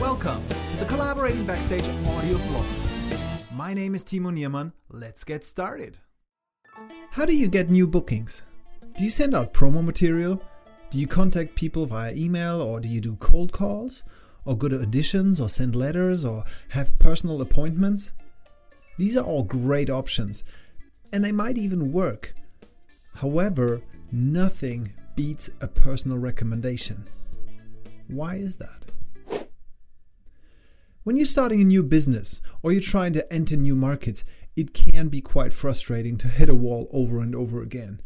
Welcome to the Collaborating Backstage audio blog. My name is Timo Niermann. Let's get started. How do you get new bookings? Do you send out promo material? Do you contact people via email or do you do cold calls? Or go to auditions or send letters or have personal appointments? These are all great options and they might even work. However, nothing beats a personal recommendation. Why is that? When you're starting a new business or you're trying to enter new markets, it can be quite frustrating to hit a wall over and over again.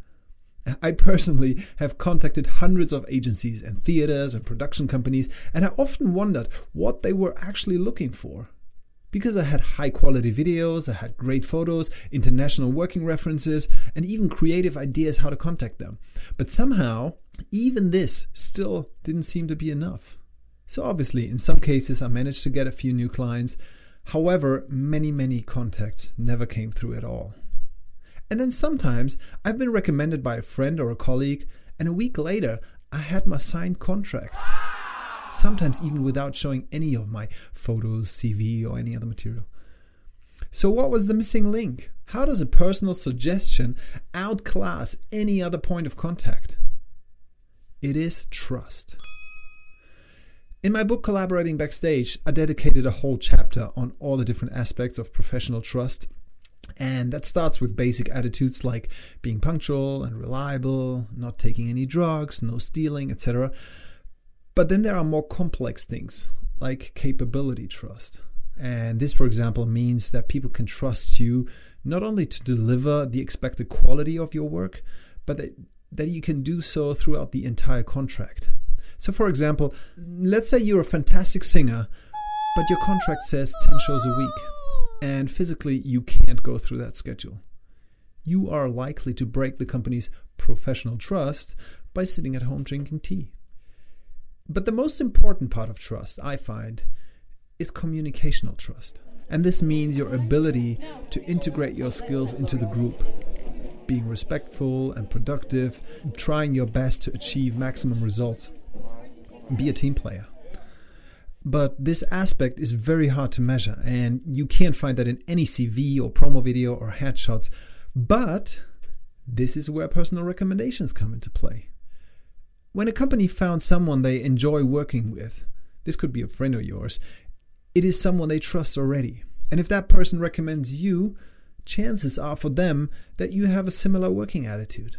I personally have contacted hundreds of agencies and theaters and production companies, and I often wondered what they were actually looking for. Because I had high quality videos, I had great photos, international working references, and even creative ideas how to contact them. But somehow, even this still didn't seem to be enough. So, obviously, in some cases, I managed to get a few new clients. However, many, many contacts never came through at all. And then sometimes I've been recommended by a friend or a colleague, and a week later, I had my signed contract sometimes even without showing any of my photos, CV, or any other material. So, what was the missing link? How does a personal suggestion outclass any other point of contact? It is trust. In my book Collaborating Backstage, I dedicated a whole chapter on all the different aspects of professional trust. And that starts with basic attitudes like being punctual and reliable, not taking any drugs, no stealing, etc. But then there are more complex things like capability trust. And this, for example, means that people can trust you not only to deliver the expected quality of your work, but that, that you can do so throughout the entire contract. So, for example, let's say you're a fantastic singer, but your contract says 10 shows a week, and physically you can't go through that schedule. You are likely to break the company's professional trust by sitting at home drinking tea. But the most important part of trust, I find, is communicational trust. And this means your ability to integrate your skills into the group, being respectful and productive, trying your best to achieve maximum results. Be a team player. But this aspect is very hard to measure, and you can't find that in any CV or promo video or headshots. But this is where personal recommendations come into play. When a company found someone they enjoy working with, this could be a friend of yours, it is someone they trust already. And if that person recommends you, chances are for them that you have a similar working attitude.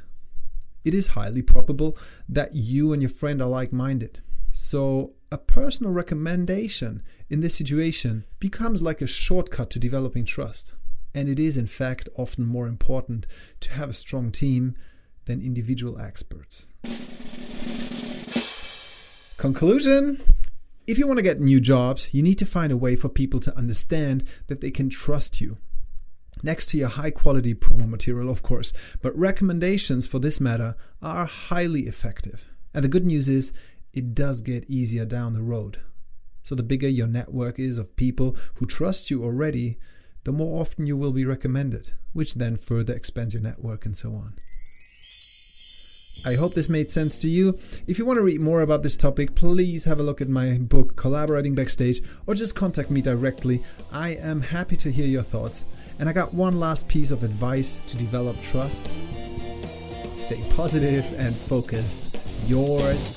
It is highly probable that you and your friend are like minded. So, a personal recommendation in this situation becomes like a shortcut to developing trust. And it is, in fact, often more important to have a strong team than individual experts. Conclusion If you want to get new jobs, you need to find a way for people to understand that they can trust you. Next to your high quality promo material, of course, but recommendations for this matter are highly effective. And the good news is, it does get easier down the road. So, the bigger your network is of people who trust you already, the more often you will be recommended, which then further expands your network and so on. I hope this made sense to you. If you want to read more about this topic, please have a look at my book, Collaborating Backstage, or just contact me directly. I am happy to hear your thoughts. And I got one last piece of advice to develop trust stay positive and focused. Yours,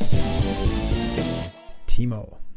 Timo.